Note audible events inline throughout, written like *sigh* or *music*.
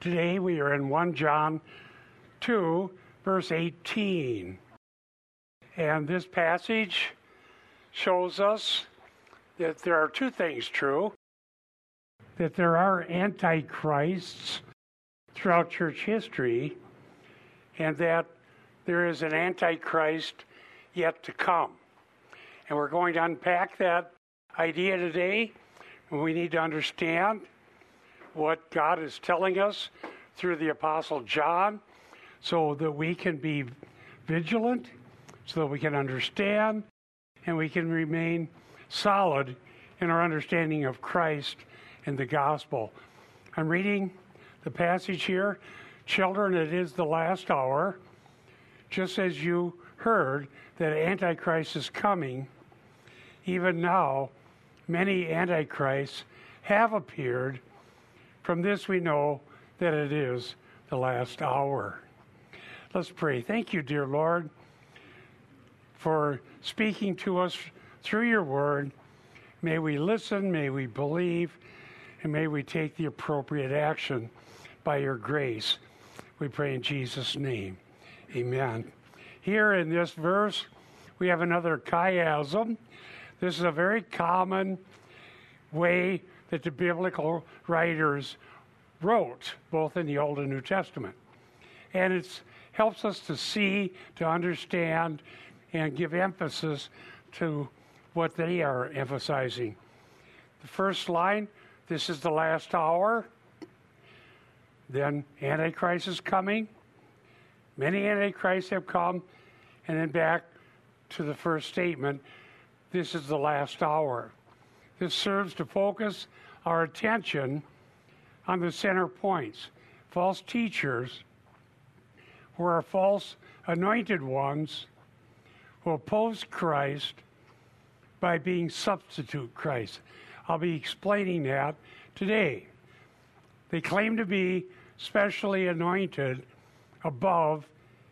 Today we are in 1 John 2, verse 18. And this passage shows us that there are two things true that there are antichrists throughout church history, and that there is an antichrist yet to come. And we're going to unpack that idea today. We need to understand what God is telling us through the Apostle John so that we can be vigilant, so that we can understand, and we can remain solid in our understanding of Christ and the gospel. I'm reading the passage here. Children, it is the last hour. Just as you heard that Antichrist is coming, even now, many Antichrists have appeared. From this, we know that it is the last hour. Let's pray. Thank you, dear Lord, for speaking to us through your word. May we listen, may we believe, and may we take the appropriate action by your grace. We pray in Jesus' name. Amen. Here in this verse, we have another chiasm. This is a very common way that the biblical writers wrote, both in the Old and New Testament. And it helps us to see, to understand, and give emphasis to what they are emphasizing. The first line this is the last hour. Then Antichrist is coming. Many Antichrists have come. And then back to the first statement this is the last hour. This serves to focus our attention on the center points. False teachers, who are false anointed ones, who oppose Christ by being substitute Christ. I'll be explaining that today. They claim to be specially anointed above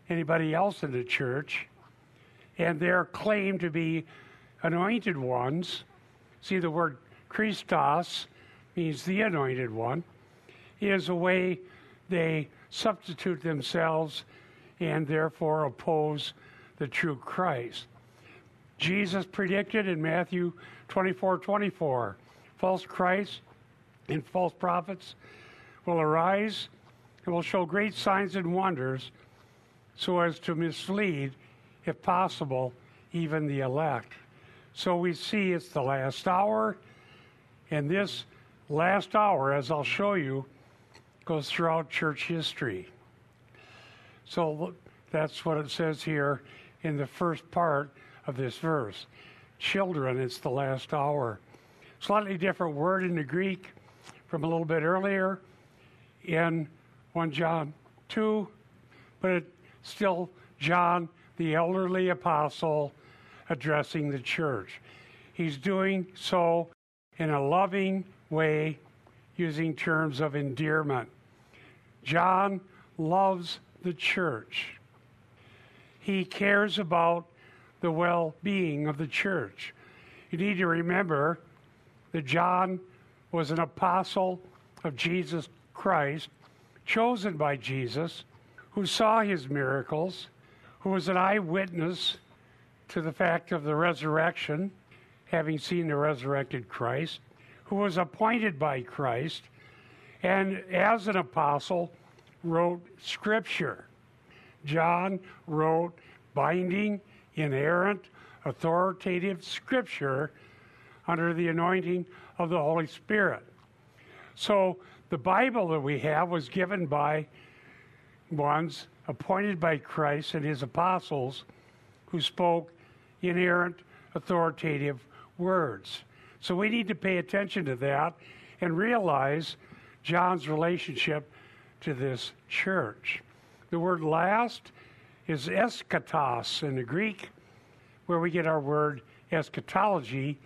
anybody else in the church, and they're claimed to be anointed ones. See, the word Christos means the anointed one, is a way they substitute themselves and therefore oppose the true Christ. Jesus predicted in Matthew 24 24 false Christs and false prophets will arise and will show great signs and wonders so as to mislead, if possible, even the elect. So we see it's the last hour, and this last hour, as I'll show you, goes throughout church history. So that's what it says here in the first part of this verse. Children, it's the last hour. Slightly different word in the Greek from a little bit earlier in 1 John 2, but it's still John, the elderly apostle, addressing the church. He's doing so in a loving way, using terms of endearment. John loves the church. He cares about the well being of the church. You need to remember that John was an apostle of Jesus Christ, chosen by Jesus, who saw his miracles, who was an eyewitness to the fact of the resurrection, having seen the resurrected Christ, who was appointed by Christ, and as an apostle, wrote Scripture. John wrote binding, inerrant, authoritative Scripture under the anointing of the Holy Spirit. So the Bible that we have was given by ones appointed by Christ and his apostles who spoke inerrant, authoritative words. So we need to pay attention to that and realize John's relationship to this church. The word last is eschatos in the Greek, where we get our word eschatology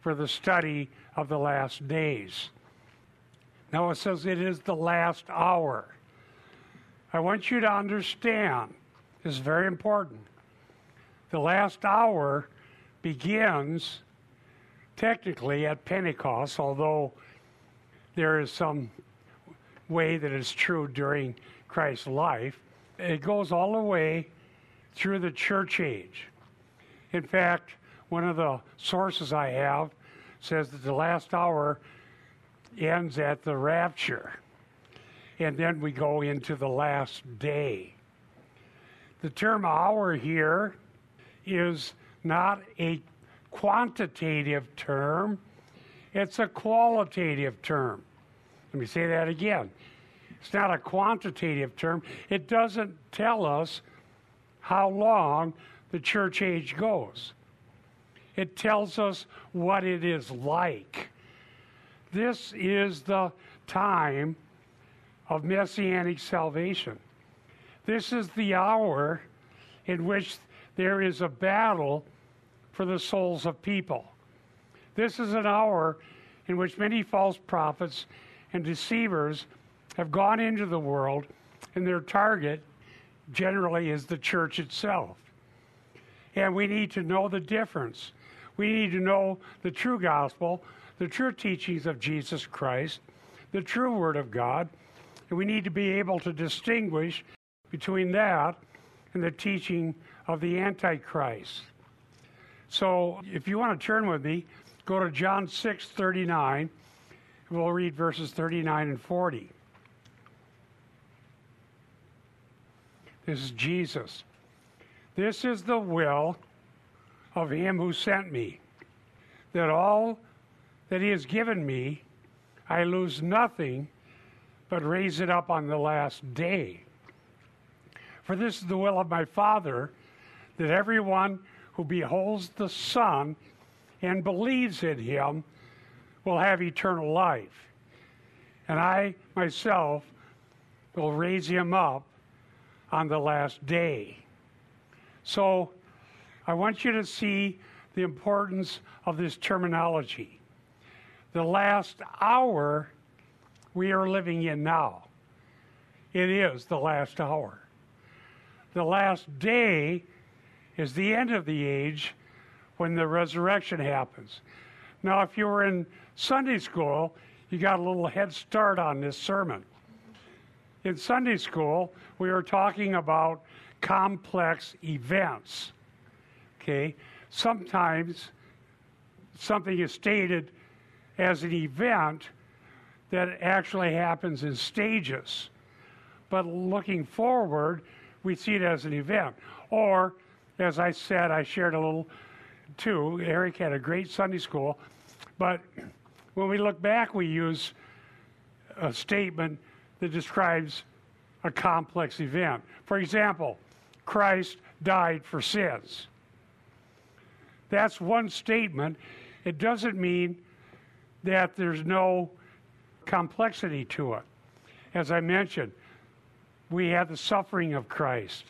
for the study of the last days. Now it says it is the last hour. I want you to understand, this is very important. The last hour begins technically at Pentecost, although there is some way that is true during Christ's life. It goes all the way through the church age. In fact, one of the sources I have says that the last hour ends at the rapture. And then we go into the last day. The term hour here is not a quantitative term, it's a qualitative term. Let me say that again. It's not a quantitative term. It doesn't tell us how long the church age goes. It tells us what it is like. This is the time of messianic salvation. This is the hour in which there is a battle for the souls of people. This is an hour in which many false prophets and deceivers have gone into the world, and their target generally is the church itself. And we need to know the difference. We need to know the true gospel, the true teachings of Jesus Christ, the true Word of God, and we need to be able to distinguish between that and the teaching of the Antichrist. So if you want to turn with me, go to John 6 39. We'll read verses 39 and 40. This is Jesus. This is the will of him who sent me, that all that he has given me, I lose nothing, but raise it up on the last day. For this is the will of my Father, that everyone who beholds the Son and believes in him will have eternal life. And I myself will raise him up on the last day. So I want you to see the importance of this terminology. The last hour we are living in now. It is the last hour. The last day is the end of the age when the resurrection happens. Now, if you were in Sunday school, you got a little head start on this sermon. In Sunday school, we were talking about complex events. Okay? Sometimes something is stated as an event that actually happens in stages. But looking forward, we see it as an event. Or, as I said, I shared a little too. Eric had a great Sunday school. But when we look back, we use a statement that describes a complex event. For example, Christ died for sins. That's one statement. It doesn't mean that there's no complexity to it. As I mentioned, we have the suffering of Christ.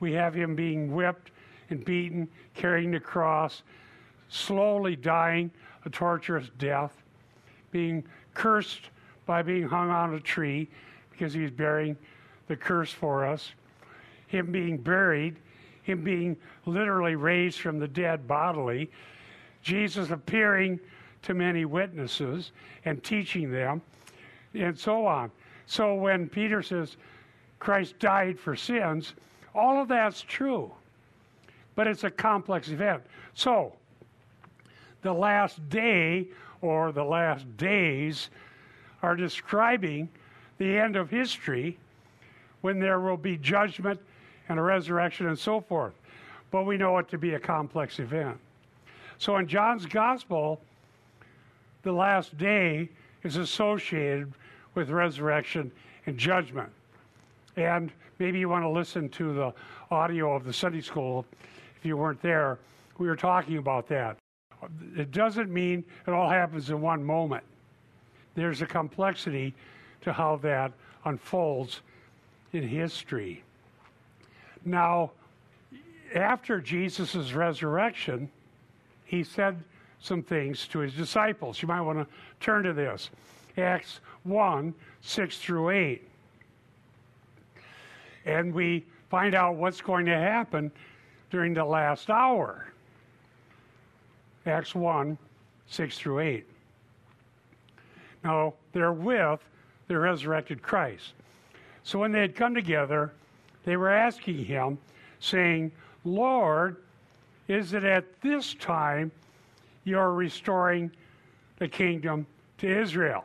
We have him being whipped and beaten, carrying the cross, slowly dying a torturous death, being cursed by being hung on a tree because he's bearing the curse for us, him being buried, him being literally raised from the dead bodily, Jesus appearing to many witnesses and teaching them, and so on. So when Peter says Christ died for sins, all of that's true, but it's a complex event. So, the last day or the last days are describing the end of history when there will be judgment and a resurrection and so forth. But we know it to be a complex event. So in John's gospel, the last day is associated with resurrection and judgment. And maybe you want to listen to the audio of the Sunday school if you weren't there. We were talking about that. It doesn't mean it all happens in one moment. There's a complexity to how that unfolds in history. Now, after Jesus' resurrection, he said some things to his disciples. You might want to turn to this Acts 1 6 through 8. And we find out what's going to happen during the last hour. Acts 1 6 through 8. Now, they're with the resurrected Christ. So when they had come together, they were asking him, saying, Lord, is it at this time you're restoring the kingdom to Israel?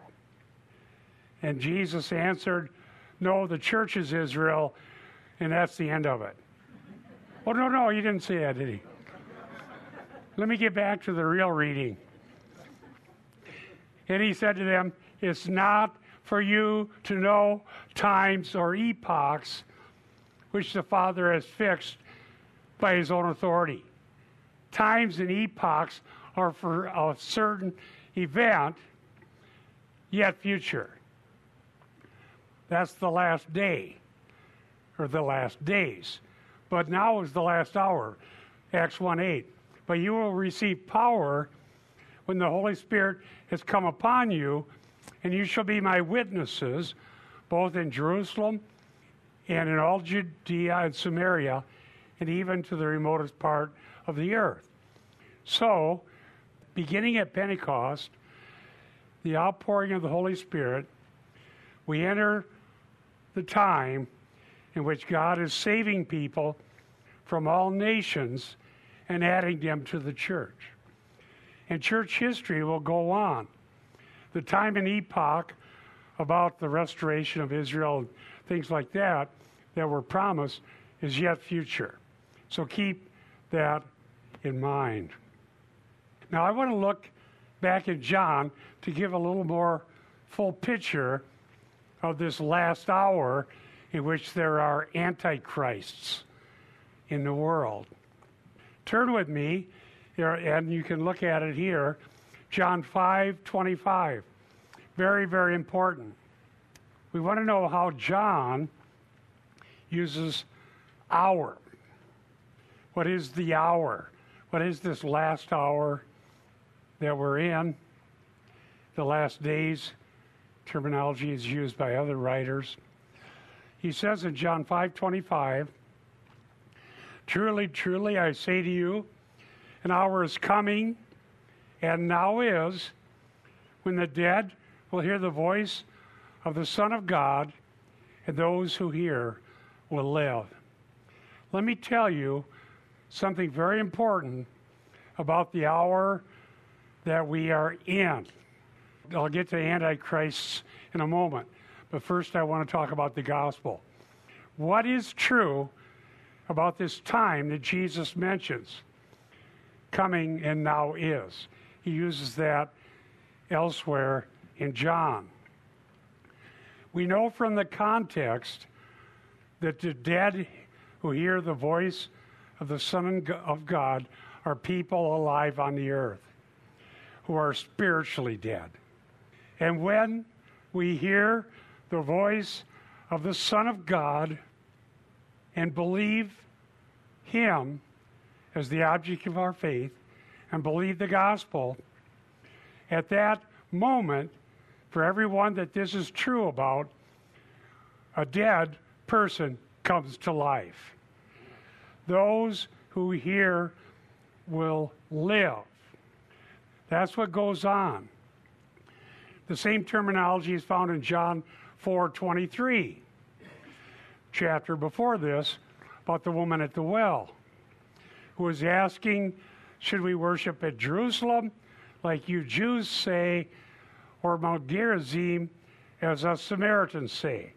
And Jesus answered, No, the church is Israel, and that's the end of it. Oh, no, no, he didn't say that, did he? Let me get back to the real reading. And he said to them, It's not for you to know times or epochs which the Father has fixed by his own authority. Times and epochs are for a certain event, yet future. That's the last day, or the last days. But now is the last hour, Acts 1 8. But you will receive power when the Holy Spirit has come upon you, and you shall be my witnesses, both in Jerusalem and in all Judea and Samaria, and even to the remotest part of the earth. So, beginning at Pentecost, the outpouring of the Holy Spirit, we enter the time in which God is saving people from all nations and adding them to the church. And church history will go on. The time and epoch about the restoration of Israel, things like that, that were promised, is yet future. So keep that in mind. Now, I want to look back at John to give a little more full picture of this last hour in which there are antichrists in the world. Turn with me, and you can look at it here. John 5 25. Very, very important. We want to know how John uses hour. What is the hour? What is this last hour that we're in? The last days terminology is used by other writers. He says in John 5:25, "Truly, truly I say to you, an hour is coming and now is when the dead will hear the voice of the Son of God, and those who hear will live." Let me tell you something very important about the hour that we are in. I'll get to Antichrist in a moment, but first I want to talk about the gospel. What is true about this time that Jesus mentions? Coming and now is. He uses that elsewhere in John. We know from the context that the dead who hear the voice of the Son of God are people alive on the earth who are spiritually dead. And when we hear the voice of the Son of God and believe Him as the object of our faith and believe the gospel, at that moment, for everyone that this is true about, a dead person comes to life. Those who hear will live. That's what goes on. The same terminology is found in John 4:23, chapter before this, about the woman at the well, who was asking, "Should we worship at Jerusalem, like you Jews say, or Mount Gerizim, as us Samaritans say?"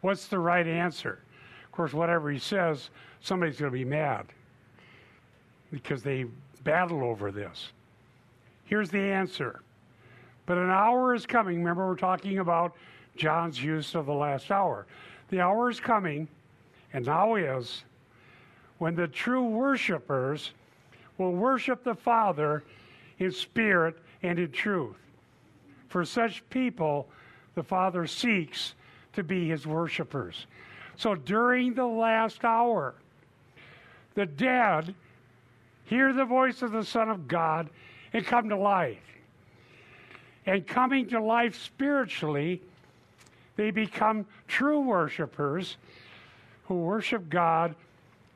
What's the right answer? Of course, whatever he says, somebody's going to be mad because they battle over this. Here's the answer but an hour is coming. Remember, we're talking about John's use of the last hour. The hour is coming, and now is, when the true worshipers will worship the Father in spirit and in truth. For such people, the Father seeks to be his worshipers. So during the last hour, the dead hear the voice of the Son of God and come to life and coming to life spiritually, they become true worshipers who worship God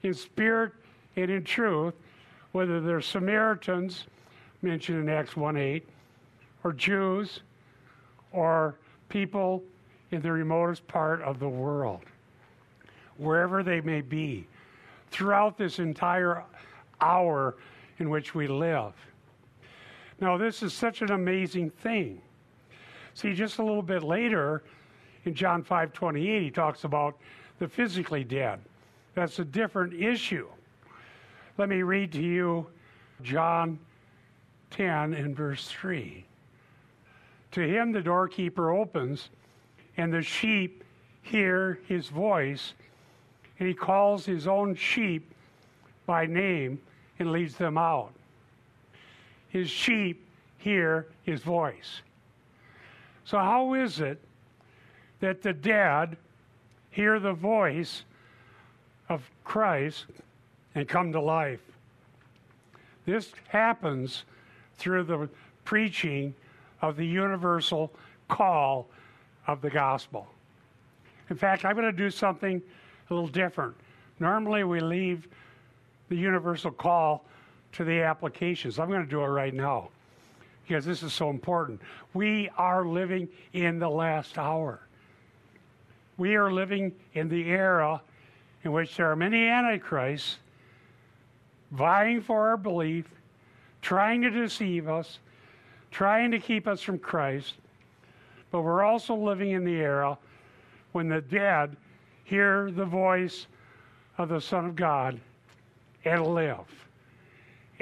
in spirit and in truth, whether they're Samaritans, mentioned in Acts 1 8, or Jews, or people in the remotest part of the world, wherever they may be, throughout this entire hour in which we live. Now, this is such an amazing thing. See, just a little bit later in John 5:28, he talks about the physically dead. That's a different issue. Let me read to you John 10 and verse 3. To him the doorkeeper opens, and the sheep hear his voice, and he calls his own sheep by name and leads them out. His sheep hear his voice. So, how is it that the dead hear the voice of Christ and come to life? This happens through the preaching of the universal call of the gospel. In fact, I'm going to do something a little different. Normally, we leave the universal call to the applications. I'm going to do it right now because this is so important. We are living in the last hour. We are living in the era in which there are many antichrists vying for our belief, trying to deceive us, trying to keep us from Christ. But we're also living in the era when the dead hear the voice of the Son of God and live.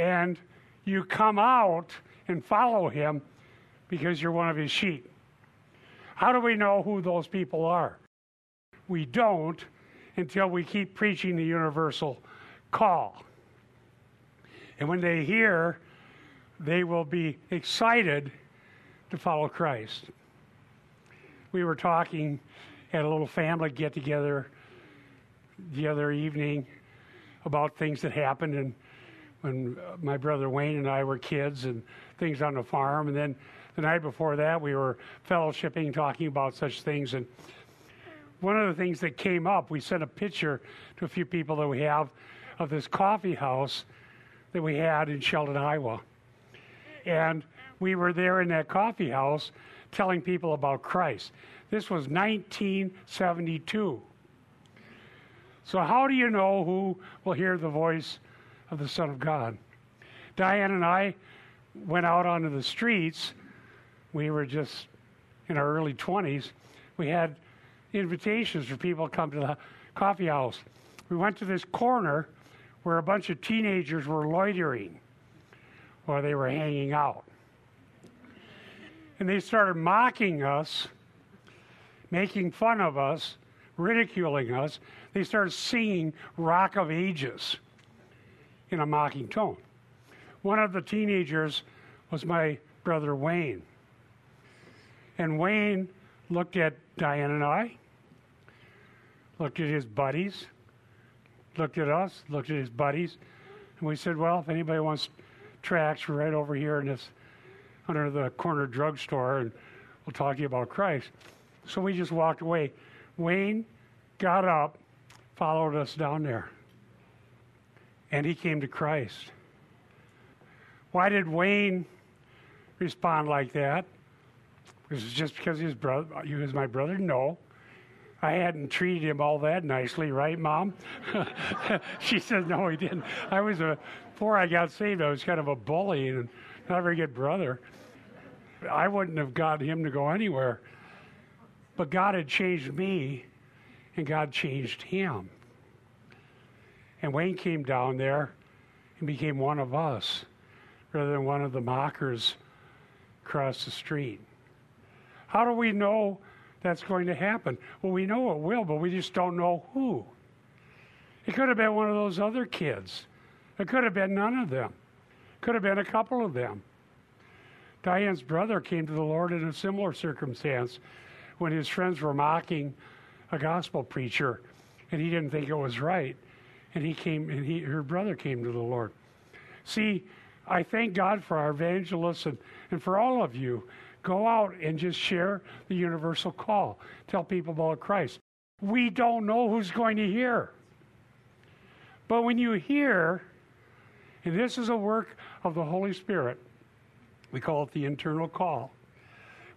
And you come out and follow him because you're one of his sheep. How do we know who those people are? We don't until we keep preaching the universal call. And when they hear, they will be excited to follow Christ. We were talking at a little family get together the other evening about things that happened and when uh, my brother Wayne and I were kids and things on the farm. And then the night before that, we were fellowshipping, talking about such things. And one of the things that came up, we sent a picture to a few people that we have of this coffee house that we had in Sheldon, Iowa. And we were there in that coffee house telling people about Christ. This was 1972. So, how do you know who will hear the voice of the Son of God? Diane and I went out onto the streets. We were just in our early 20s. We had invitations for people to come to the coffee house. We went to this corner where a bunch of teenagers were loitering while they were hanging out. And they started mocking us, making fun of us, ridiculing us. They started singing Rock of Ages in a mocking tone. One of the teenagers was my brother Wayne. And Wayne looked at Diane and I, looked at his buddies, looked at us, looked at his buddies, and we said, Well, if anybody wants tracts, we're right over here in this under the corner drugstore, and we'll talk to you about Christ. So we just walked away. Wayne got up, followed us down there, and he came to Christ. Why did Wayne respond like that? Was it just because he was, he was my brother? No. I hadn't treated him all that nicely, right, Mom? *laughs* she says, No, he didn't. I was a, before I got saved, I was kind of a bully and not a very good brother. I wouldn't have got him to go anywhere. But God had changed me, and God changed him. And Wayne came down there and became one of us rather than one of the mockers across the street. How do we know that's going to happen? Well, we know it will, but we just don't know who. It could have been one of those other kids. It could have been none of them. Could have been a couple of them. Diane's brother came to the Lord in a similar circumstance when his friends were mocking a gospel preacher and he didn't think it was right. And he came and he her brother came to the Lord. See, I thank God for our evangelists and, and for all of you. Go out and just share the universal call. Tell people about Christ. We don't know who's going to hear. But when you hear, and this is a work of the Holy Spirit, we call it the internal call.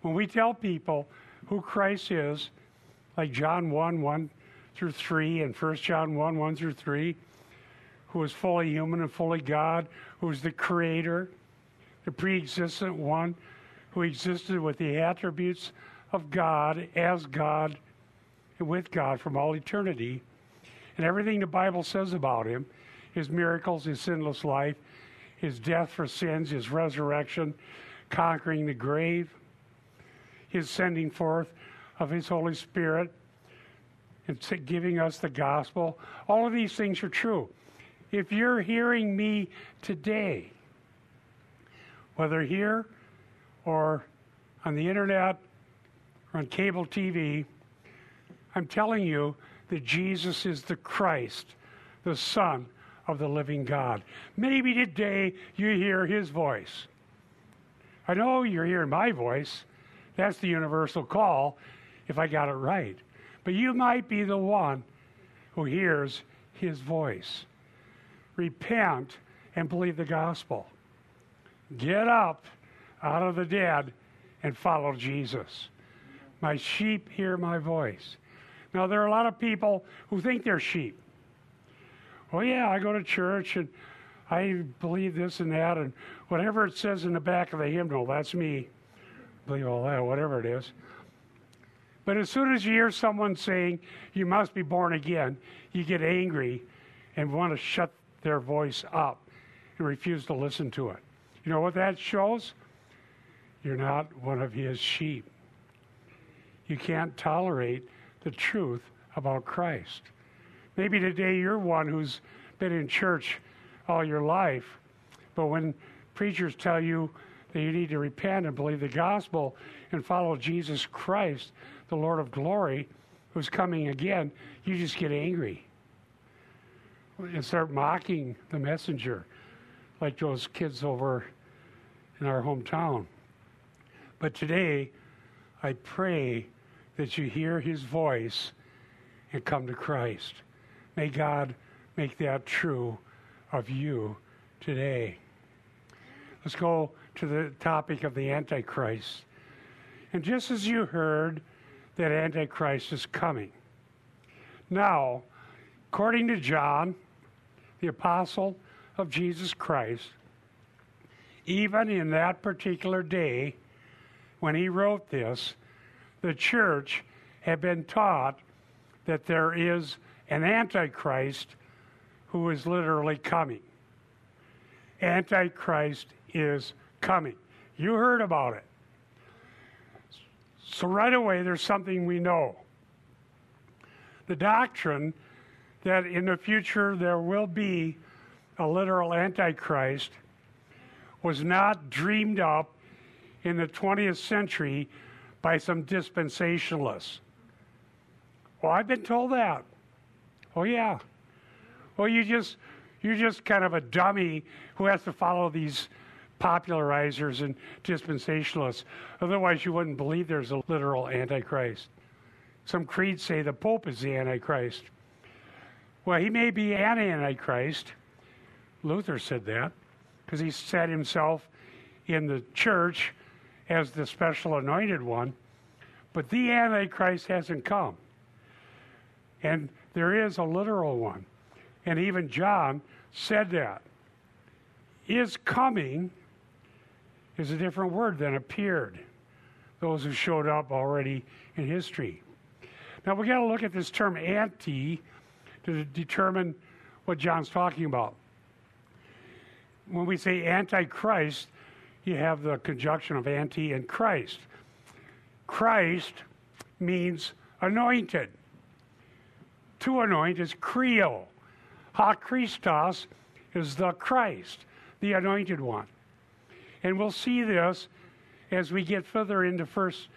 When we tell people who Christ is, like John 1 1 through 3 and 1 John 1 1 through 3, who is fully human and fully God, who is the creator, the pre existent one, who existed with the attributes of God as God and with God from all eternity. And everything the Bible says about him his miracles, his sinless life, his death for sins, his resurrection, conquering the grave, his sending forth of his Holy Spirit, and giving us the gospel. All of these things are true. If you're hearing me today, whether here or on the internet or on cable TV, I'm telling you that Jesus is the Christ, the Son of the living God. Maybe today you hear his voice. I know you're hearing my voice. That's the universal call, if I got it right. But you might be the one who hears his voice. Repent and believe the gospel. Get up out of the dead and follow Jesus. My sheep hear my voice. Now, there are a lot of people who think they're sheep. Well, yeah, I go to church and I believe this and that, and whatever it says in the back of the hymnal, that's me. Believe all that, whatever it is. But as soon as you hear someone saying, you must be born again, you get angry and want to shut their voice up and refuse to listen to it. You know what that shows? You're not one of his sheep. You can't tolerate the truth about Christ. Maybe today you're one who's been in church all your life, but when preachers tell you that you need to repent and believe the gospel and follow Jesus Christ, the Lord of glory, who's coming again, you just get angry and start mocking the messenger, like those kids over in our hometown. But today, I pray that you hear his voice and come to Christ. May God make that true of you today. Let's go to the topic of the Antichrist. And just as you heard that Antichrist is coming, now, according to John, the apostle of Jesus Christ, even in that particular day when he wrote this, the church had been taught that there is an Antichrist who is literally coming. Antichrist is coming. You heard about it. So, right away, there's something we know. The doctrine that in the future there will be a literal Antichrist was not dreamed up in the 20th century by some dispensationalists. Well, I've been told that. Oh yeah. Well, you just you're just kind of a dummy who has to follow these popularizers and dispensationalists. Otherwise, you wouldn't believe there's a literal antichrist. Some creeds say the Pope is the antichrist. Well, he may be an antichrist. Luther said that because he set himself in the church as the special anointed one, but the Antichrist hasn't come. And there is a literal one. And even John said that. Is coming is a different word than appeared. Those who showed up already in history. Now we got to look at this term anti to determine what John's talking about. When we say antichrist, you have the conjunction of anti and Christ. Christ means anointed. To anoint is Chrio. Ha Christos is the Christ, the anointed one. And we'll see this as we get further into First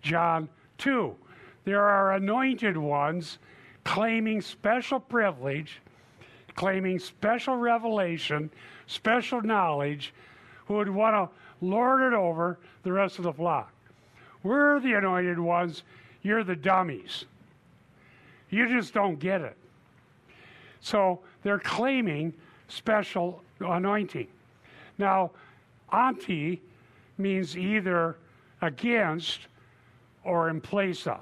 John 2. There are anointed ones claiming special privilege, claiming special revelation, special knowledge, who would want to lord it over the rest of the flock. We're the anointed ones, you're the dummies. You just don't get it. So they're claiming special anointing. Now, anti means either against or in place of.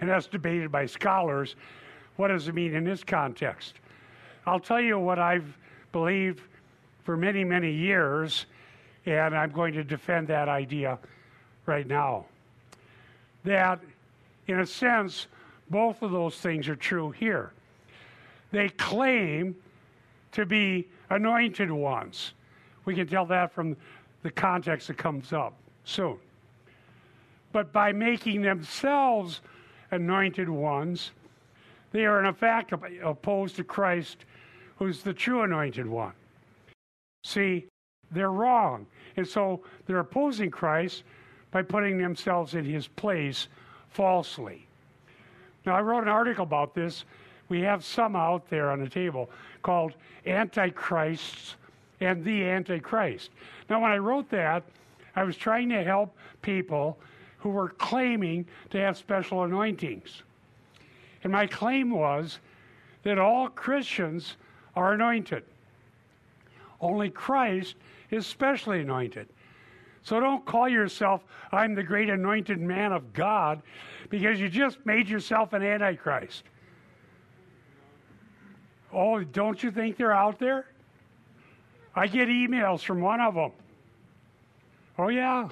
And that's debated by scholars. What does it mean in this context? I'll tell you what I've believed for many, many years, and I'm going to defend that idea right now. That, in a sense, both of those things are true here. They claim to be anointed ones. We can tell that from the context that comes up soon. But by making themselves anointed ones, they are in fact opposed to Christ, who's the true anointed one. See, they're wrong. And so they're opposing Christ by putting themselves in his place falsely. Now, I wrote an article about this. We have some out there on the table called Antichrists and the Antichrist. Now, when I wrote that, I was trying to help people who were claiming to have special anointings. And my claim was that all Christians are anointed. Only Christ is specially anointed. So don't call yourself, I'm the great anointed man of God, because you just made yourself an antichrist. Oh, don't you think they're out there? I get emails from one of them. Oh, yeah.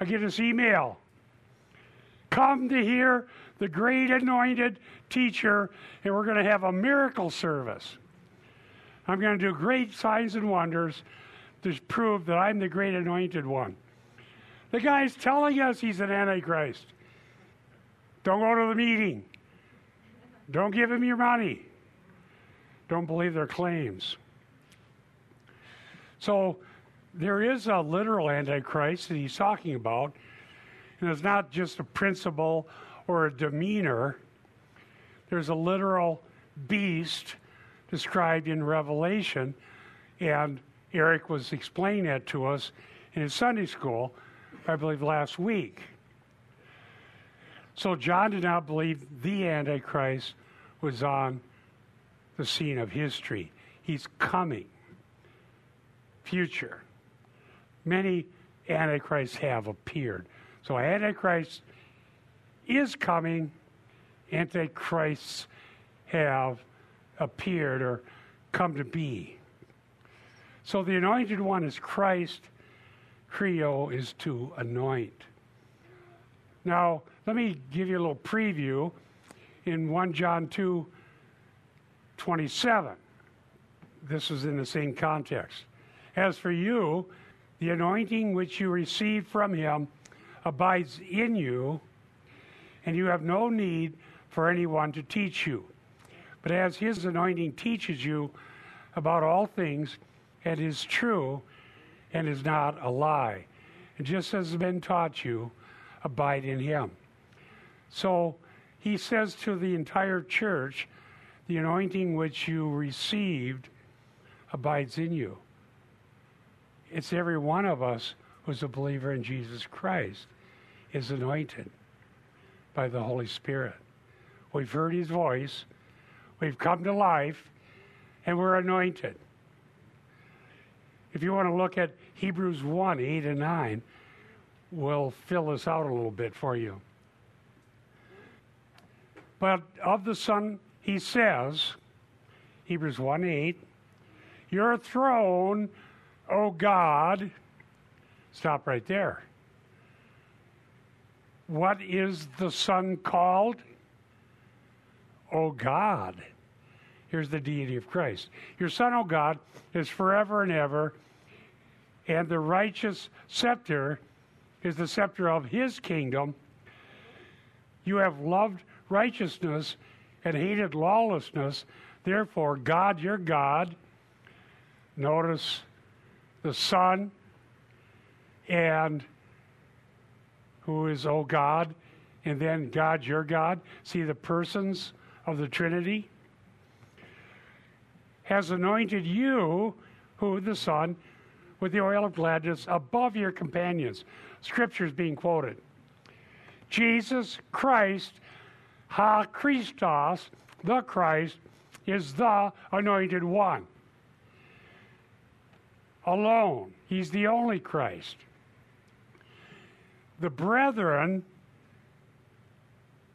I get this email. Come to hear the great anointed teacher, and we're going to have a miracle service. I'm going to do great signs and wonders to prove that I'm the great anointed one. The guy's telling us he's an antichrist. Don't go to the meeting. Don't give him your money. Don't believe their claims. So there is a literal antichrist that he's talking about, and it's not just a principle or a demeanor. There's a literal beast described in Revelation, and Eric was explaining that to us in his Sunday school, I believe last week. So John did not believe the Antichrist was on the scene of history. He's coming. Future. Many Antichrists have appeared. So Antichrist is coming. Antichrists have appeared or come to be. So the anointed one is Christ. Chrio is to anoint. Now, let me give you a little preview in 1 John 2 27. This is in the same context. As for you, the anointing which you received from him abides in you, and you have no need for anyone to teach you. But as his anointing teaches you about all things, and is true and is not a lie. And just as has been taught you, abide in him. So he says to the entire church, the anointing which you received abides in you. It's every one of us who's a believer in Jesus Christ is anointed by the Holy Spirit. We've heard his voice, we've come to life, and we're anointed. If you want to look at Hebrews 1 8 and 9, we'll fill this out a little bit for you. But of the Son, he says, Hebrews 1 8, Your throne, O God, stop right there. What is the Son called? O God. Here's the deity of Christ. Your Son, O God, is forever and ever, and the righteous scepter is the scepter of his kingdom. You have loved righteousness and hated lawlessness. Therefore, God, your God, notice the Son, and who is, O God, and then God, your God. See the persons of the Trinity? Has anointed you, who, the Son, with the oil of gladness above your companions. Scripture is being quoted. Jesus Christ, Ha Christos, the Christ, is the anointed one. Alone. He's the only Christ. the brethren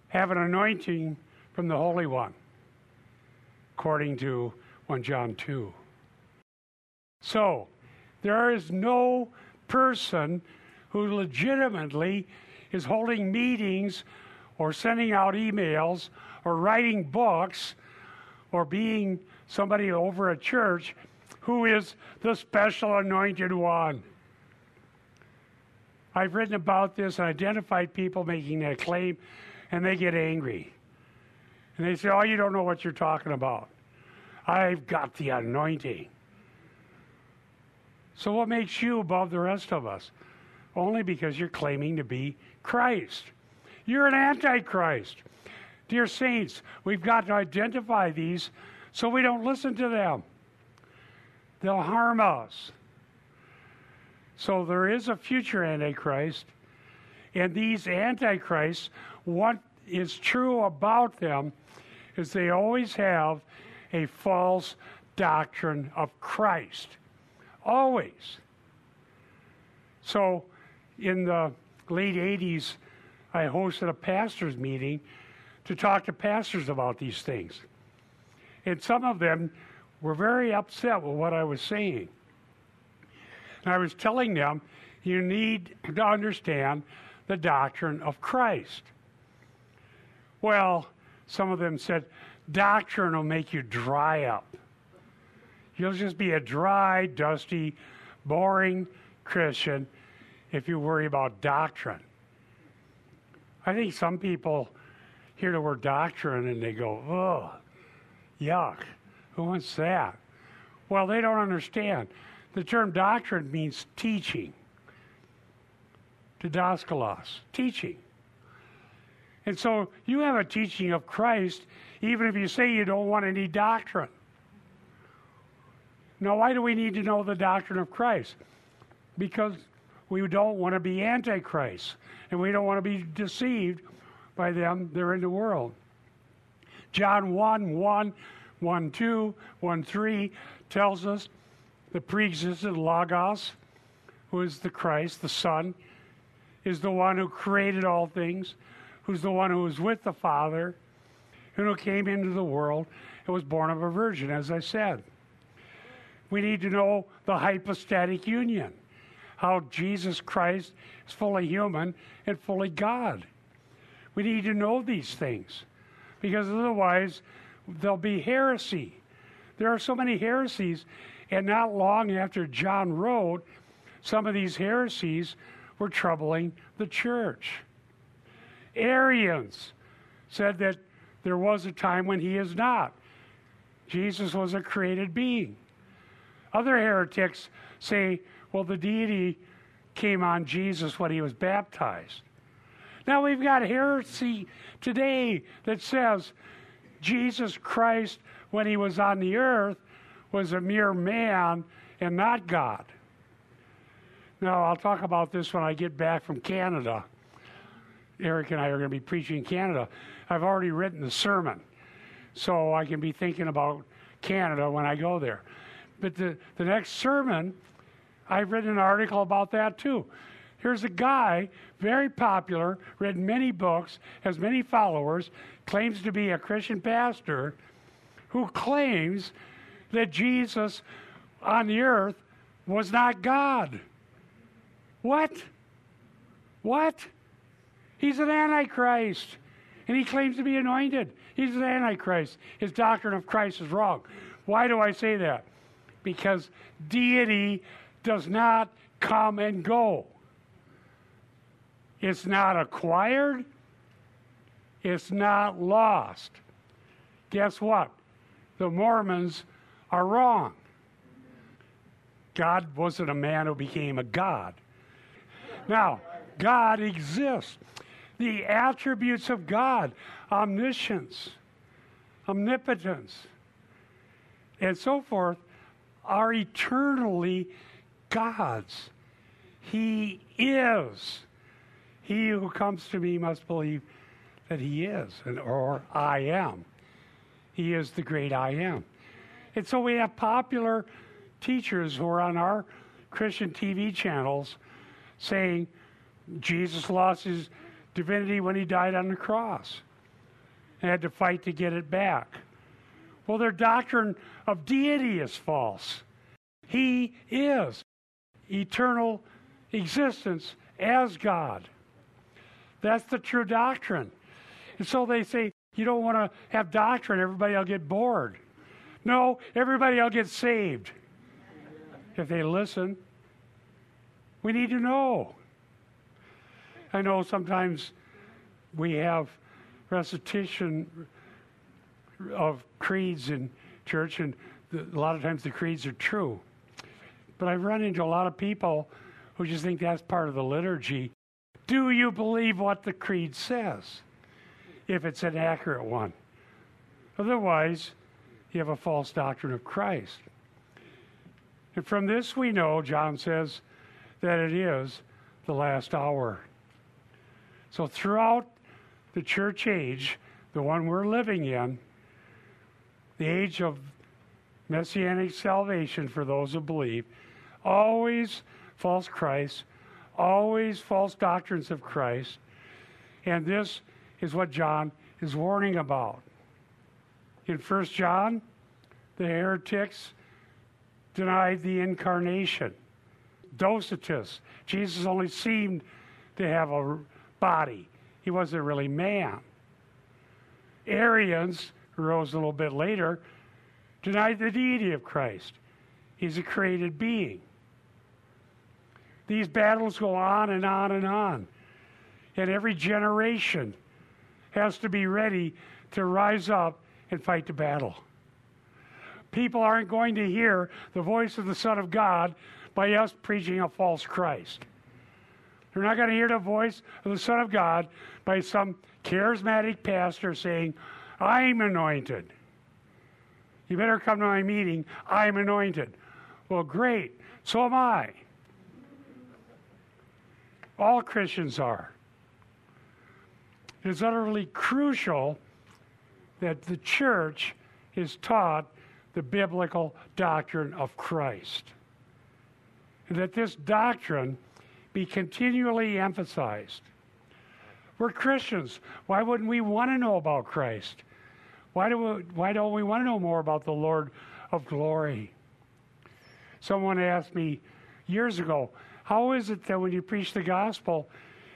have an anointing from the Holy One, according to 1 John 2. So, there is no person who legitimately is holding meetings or sending out emails or writing books or being somebody over a church who is the special anointed one. I've written about this and identified people making that claim, and they get angry. And they say, Oh, you don't know what you're talking about. I've got the anointing. So, what makes you above the rest of us? Only because you're claiming to be Christ. You're an antichrist. Dear saints, we've got to identify these so we don't listen to them. They'll harm us. So there is a future Antichrist, and these Antichrists, what is true about them is they always have a false doctrine of Christ. Always. So in the late 80s, I hosted a pastor's meeting to talk to pastors about these things. And some of them were very upset with what I was saying. And I was telling them, you need to understand the doctrine of Christ. Well, some of them said, doctrine will make you dry up. You'll just be a dry, dusty, boring Christian if you worry about doctrine. I think some people hear the word doctrine and they go, oh, yuck. Who wants that? Well, they don't understand. The term doctrine means teaching. Didaskalos, teaching. And so you have a teaching of Christ, even if you say you don't want any doctrine. Now, why do we need to know the doctrine of Christ? Because we don't want to be antichrist, and we don't want to be deceived by them. They're in the world. John 1 1, 1 2, 1 3 tells us the pre existent Logos, who is the Christ, the Son, is the one who created all things, who's the one who was with the Father, and who came into the world and was born of a virgin, as I said. We need to know the hypostatic union, how Jesus Christ is fully human and fully God. We need to know these things because otherwise there'll be heresy. There are so many heresies and not long after John wrote, some of these heresies were troubling the church. Arians said that there was a time when he is not. Jesus was a created being. Other heretics say, well, the deity came on Jesus when he was baptized. Now we've got heresy today that says Jesus Christ, when he was on the earth, was a mere man and not God. Now, I'll talk about this when I get back from Canada. Eric and I are going to be preaching in Canada. I've already written the sermon, so I can be thinking about Canada when I go there. But the, the next sermon, I've written an article about that too. Here's a guy, very popular, read many books, has many followers, claims to be a Christian pastor, who claims that Jesus on the earth was not God. What? What? He's an antichrist. And he claims to be anointed. He's an antichrist. His doctrine of Christ is wrong. Why do I say that? Because deity does not come and go. It's not acquired. It's not lost. Guess what? The Mormons are wrong. God wasn't a man who became a God. Now, God exists. The attributes of God, omniscience, omnipotence, and so forth, are eternally God's. He is. He who comes to me must believe that He is, and, or I am. He is the great I am. And so we have popular teachers who are on our Christian TV channels saying, Jesus lost his divinity when he died on the cross and had to fight to get it back. Well, their doctrine of deity is false. He is eternal existence as God. That's the true doctrine. And so they say, you don't want to have doctrine, everybody will get bored. No, everybody will get saved if they listen. We need to know. I know sometimes we have recitation of creeds in church, and the, a lot of times the creeds are true. But I've run into a lot of people who just think that's part of the liturgy. Do you believe what the creed says? If it's an accurate one. Otherwise, you have a false doctrine of Christ. And from this we know, John says, that it is the last hour. So throughout the church age, the one we're living in, the age of messianic salvation for those who believe, always false Christ, always false doctrines of Christ. And this is what John is warning about. In 1 John, the heretics denied the incarnation. Docetus, Jesus only seemed to have a body, he wasn't really man. Arians, who rose a little bit later, denied the deity of Christ. He's a created being. These battles go on and on and on. And every generation has to be ready to rise up and fight the battle. People aren't going to hear the voice of the Son of God by us preaching a false Christ. They're not going to hear the voice of the Son of God by some charismatic pastor saying, I'm anointed. You better come to my meeting. I'm anointed. Well, great. So am I. All Christians are. It is utterly crucial that the church is taught the biblical doctrine of Christ. And that this doctrine be continually emphasized. We're Christians. Why wouldn't we want to know about Christ? Why, do we, why don't we want to know more about the Lord of glory? Someone asked me years ago, how is it that when you preach the gospel,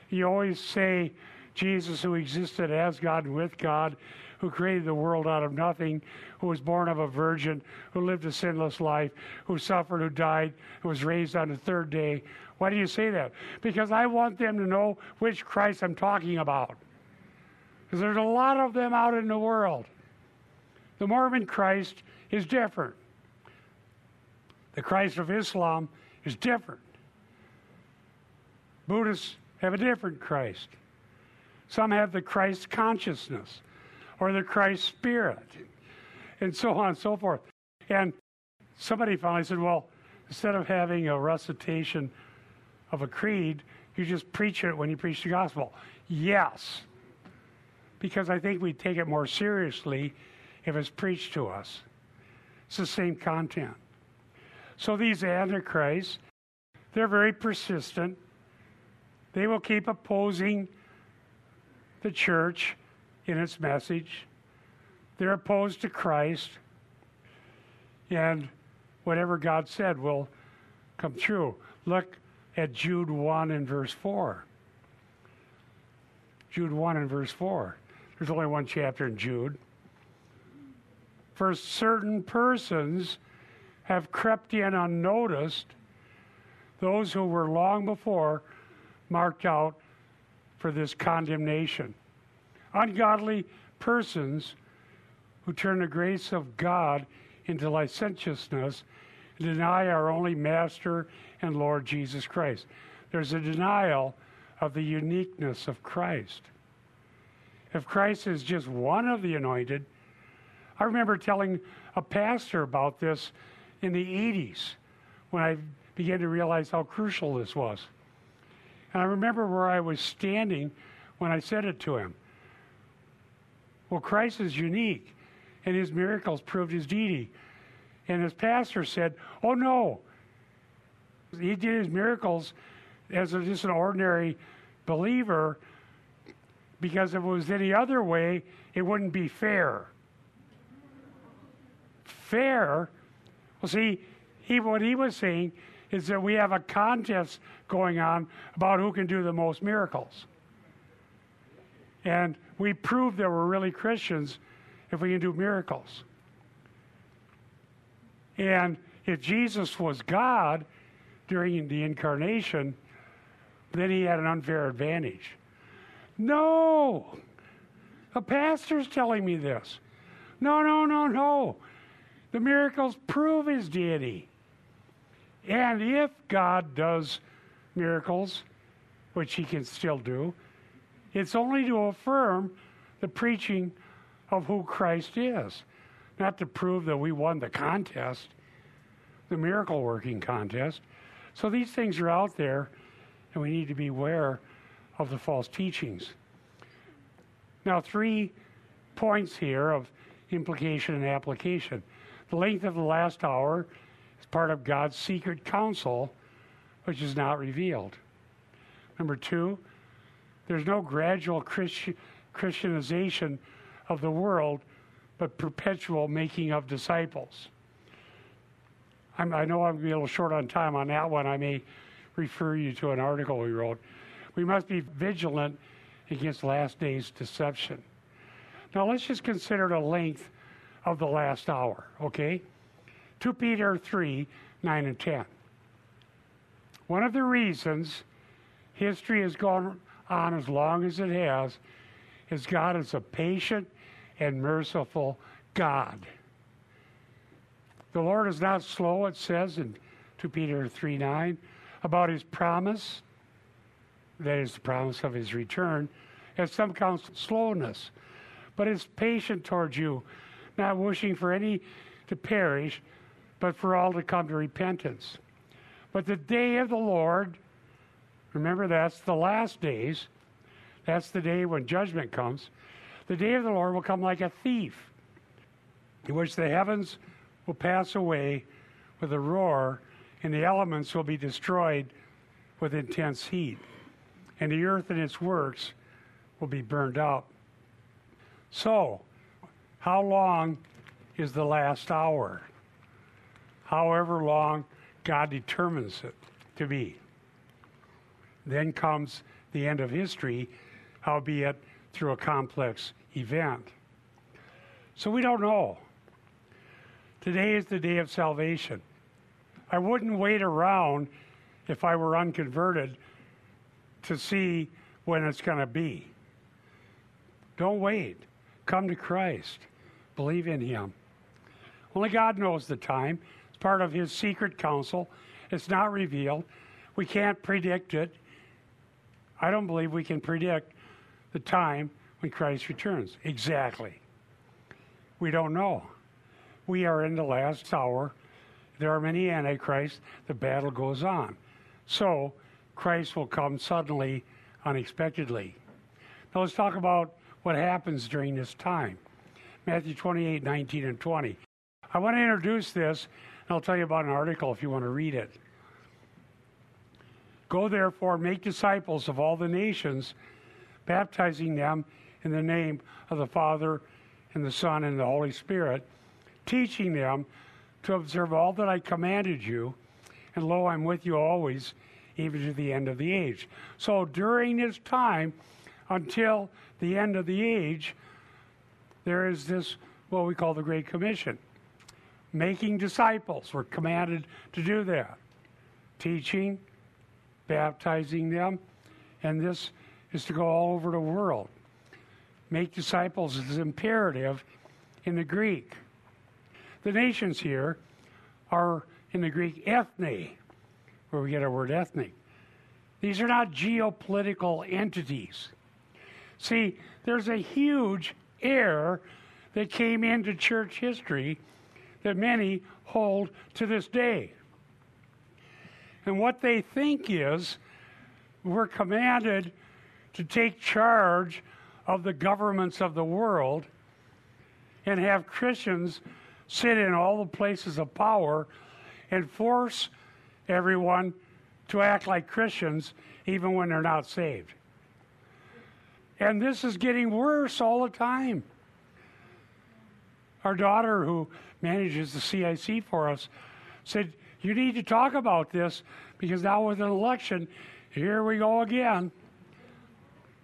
you always say Jesus, who existed as God and with God, who created the world out of nothing, who was born of a virgin, who lived a sinless life, who suffered, who died, who was raised on the third day. Why do you say that? Because I want them to know which Christ I'm talking about. Because there's a lot of them out in the world. The Mormon Christ is different. The Christ of Islam is different. Buddhists have a different Christ. Some have the Christ consciousness or the Christ spirit, and so on and so forth. And somebody finally said, well, instead of having a recitation of a creed, you just preach it when you preach the gospel. Yes, because I think we take it more seriously if it's preached to us. It's the same content. So these antichrists, they're very persistent. They will keep opposing the church in its message. They're opposed to Christ. And whatever God said will come true. Look at Jude 1 and verse 4. Jude 1 and verse 4. There's only one chapter in Jude. For certain persons have crept in unnoticed, those who were long before marked out for this condemnation. Ungodly persons who turn the grace of God into licentiousness deny our only Master and Lord Jesus Christ. There's a denial of the uniqueness of Christ. If Christ is just one of the anointed, I remember telling a pastor about this in the 80s when I began to realize how crucial this was. And I remember where I was standing when I said it to him. Well, Christ is unique, and his miracles proved his deity. And his pastor said, Oh, no. He did his miracles as a, just an ordinary believer because if it was any other way, it wouldn't be fair. Fair, well, see, he, what he was saying is that we have a contest going on about who can do the most miracles. And we prove that we're really Christians if we can do miracles. And if Jesus was God during the incarnation, then he had an unfair advantage. No! A pastor's telling me this. No, no, no, no. The miracles prove his deity. And if God does miracles, which he can still do, it's only to affirm the preaching of who Christ is, not to prove that we won the contest, the miracle working contest. So these things are out there, and we need to be aware of the false teachings. Now, three points here of implication and application. The length of the last hour is part of God's secret counsel, which is not revealed. Number two, there's no gradual Christi- Christianization of the world, but perpetual making of disciples. I'm, i know I'm a little short on time on that one. I may refer you to an article we wrote. We must be vigilant against last days deception. Now let's just consider the length of the last hour, okay? 2 Peter 3 9 and 10. One of the reasons history has gone on as long as it has is God is a patient and merciful God. The Lord is not slow, it says in 2 Peter 3 9, about his promise, that is the promise of his return, as some count slowness, but is patient towards you, not wishing for any to perish, but for all to come to repentance. But the day of the Lord, remember that's the last days, that's the day when judgment comes. The day of the Lord will come like a thief, in which the heavens will pass away with a roar, and the elements will be destroyed with intense heat, and the earth and its works will be burned up. So, how long is the last hour? However long God determines it to be. Then comes the end of history, albeit through a complex event. So we don't know. Today is the day of salvation. I wouldn't wait around if I were unconverted to see when it's going to be. Don't wait. Come to Christ. Believe in Him. Only God knows the time. Part of His secret counsel. It's not revealed. We can't predict it. I don't believe we can predict the time when Christ returns. Exactly. We don't know. We are in the last hour. There are many antichrists. The battle goes on. So, Christ will come suddenly, unexpectedly. Now, let's talk about what happens during this time. Matthew 28, 19, and 20. I want to introduce this, and I'll tell you about an article if you want to read it. Go therefore, make disciples of all the nations, baptizing them in the name of the Father, and the Son, and the Holy Spirit, teaching them to observe all that I commanded you. And lo, I'm with you always, even to the end of the age. So during this time, until the end of the age, there is this, what we call the Great Commission. Making disciples. We're commanded to do that. Teaching, baptizing them, and this is to go all over the world. Make disciples is imperative in the Greek. The nations here are in the Greek ethne, where we get our word ethnic. These are not geopolitical entities. See, there's a huge error that came into church history that many hold to this day. And what they think is we're commanded to take charge of the governments of the world and have Christians sit in all the places of power and force everyone to act like Christians even when they're not saved. And this is getting worse all the time. Our daughter, who manages the CIC for us, said, You need to talk about this because now with an election, here we go again.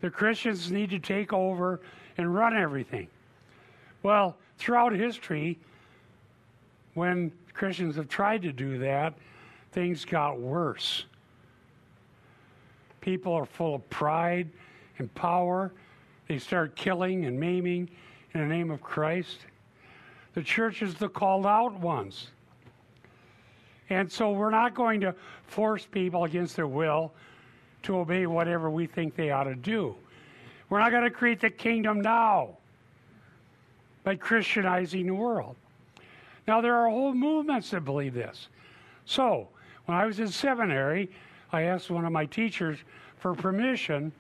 The Christians need to take over and run everything. Well, throughout history, when Christians have tried to do that, things got worse. People are full of pride and power. They start killing and maiming in the name of Christ. The church is the called out ones. And so we're not going to force people against their will to obey whatever we think they ought to do. We're not going to create the kingdom now by Christianizing the world. Now, there are whole movements that believe this. So, when I was in seminary, I asked one of my teachers for permission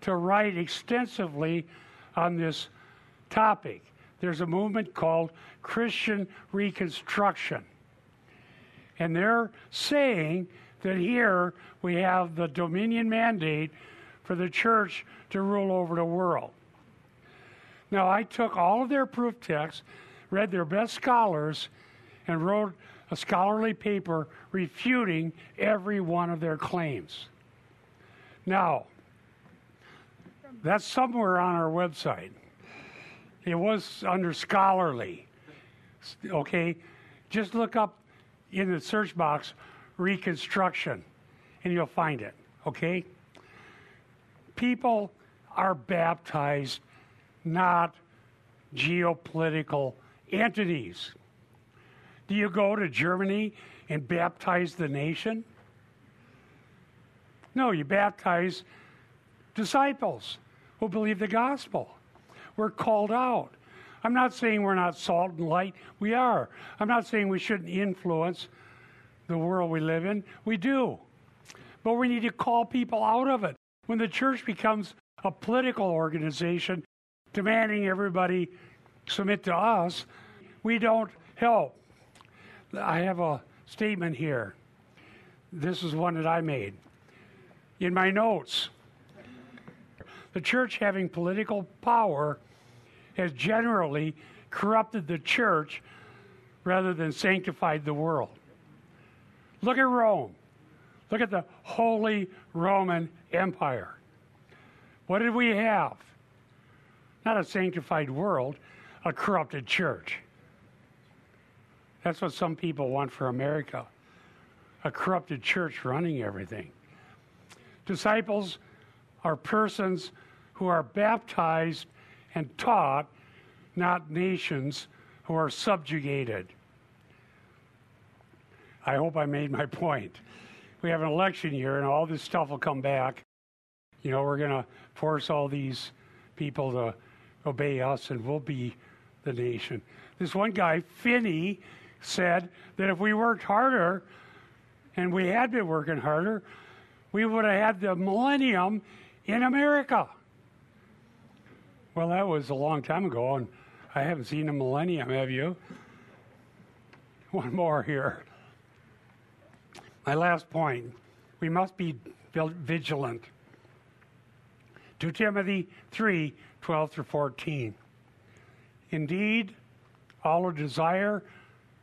to write extensively on this topic. There's a movement called Christian Reconstruction. And they're saying that here we have the dominion mandate for the church to rule over the world. Now, I took all of their proof texts, read their best scholars, and wrote a scholarly paper refuting every one of their claims. Now, that's somewhere on our website. It was under scholarly. Okay? Just look up in the search box reconstruction and you'll find it. Okay? People are baptized, not geopolitical entities. Do you go to Germany and baptize the nation? No, you baptize disciples who believe the gospel. We're called out. I'm not saying we're not salt and light. We are. I'm not saying we shouldn't influence the world we live in. We do. But we need to call people out of it. When the church becomes a political organization demanding everybody submit to us, we don't help. I have a statement here. This is one that I made. In my notes, the church having political power has generally corrupted the church rather than sanctified the world. Look at Rome. Look at the Holy Roman Empire. What did we have? Not a sanctified world, a corrupted church. That's what some people want for America a corrupted church running everything. Disciples are persons who are baptized and taught, not nations who are subjugated. I hope I made my *laughs* point. We have an election year, and all this stuff will come back. You know, we're going to force all these people to obey us, and we'll be the nation. This one guy, Finney, said that if we worked harder, and we had been working harder, we would have had the millennium in America. Well, that was a long time ago, and I haven't seen a millennium, have you? *laughs* One more here. My last point we must be vigilant. 2 Timothy 3 12 through 14. Indeed, all who desire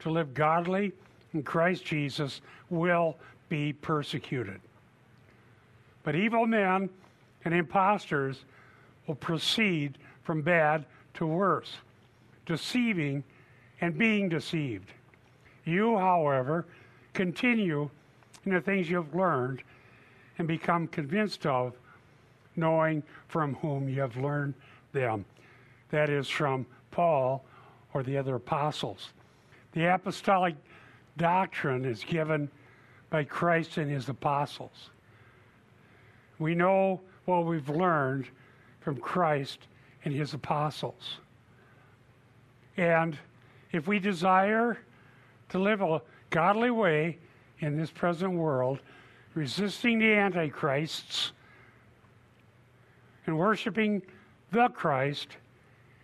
to live godly in Christ Jesus will be persecuted. But evil men and impostors will proceed from bad to worse, deceiving and being deceived. You, however, continue in the things you have learned and become convinced of, knowing from whom you have learned them. That is, from Paul or the other apostles. The apostolic doctrine is given by Christ and his apostles. We know what we've learned from Christ and his apostles. And if we desire to live a godly way in this present world, resisting the antichrists and worshiping the Christ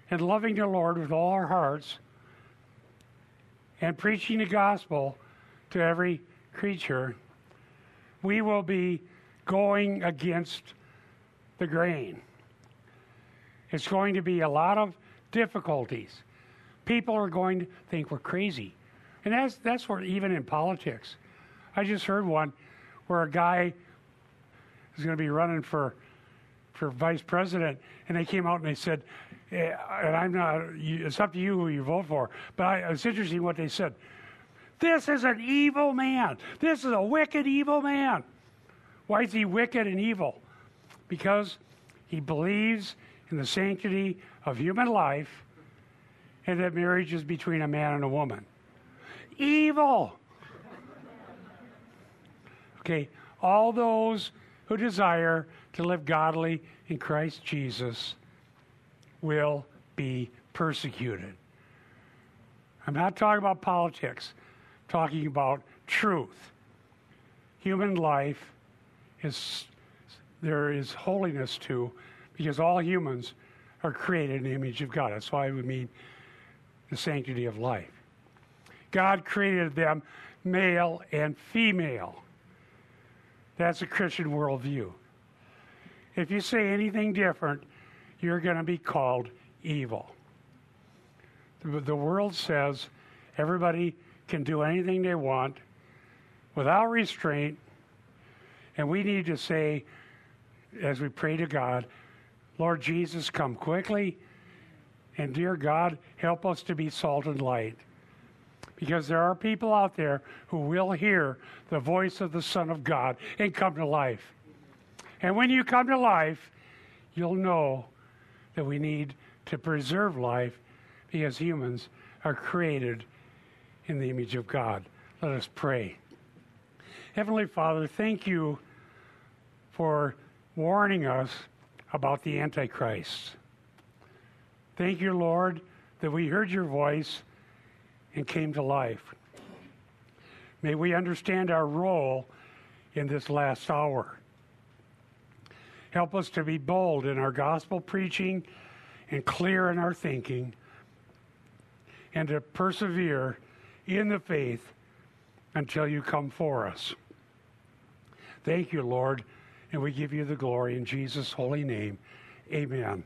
and loving the Lord with all our hearts and preaching the gospel to every creature, we will be going against the grain. It's going to be a lot of difficulties. People are going to think we're crazy. And that's, that's where, even in politics. I just heard one where a guy is going to be running for, for vice president, and they came out and they said, eh, and I'm not, it's up to you who you vote for, but I, it's interesting what they said. This is an evil man. This is a wicked, evil man. Why is he wicked and evil? Because he believes in the sanctity of human life and that marriage is between a man and a woman. Evil. Okay, all those who desire to live godly in Christ Jesus will be persecuted. I'm not talking about politics, I'm talking about truth. Human life is there is holiness to because all humans are created in the image of God. That's why we mean the sanctity of life. God created them male and female. That's a Christian worldview. If you say anything different, you're going to be called evil. The, the world says everybody can do anything they want without restraint, and we need to say, as we pray to God, Lord Jesus, come quickly. And dear God, help us to be salt and light. Because there are people out there who will hear the voice of the Son of God and come to life. And when you come to life, you'll know that we need to preserve life because humans are created in the image of God. Let us pray. Heavenly Father, thank you for warning us about the Antichrist. Thank you, Lord, that we heard your voice and came to life. May we understand our role in this last hour. Help us to be bold in our gospel preaching and clear in our thinking, and to persevere in the faith until you come for us. Thank you, Lord, and we give you the glory in Jesus' holy name. Amen.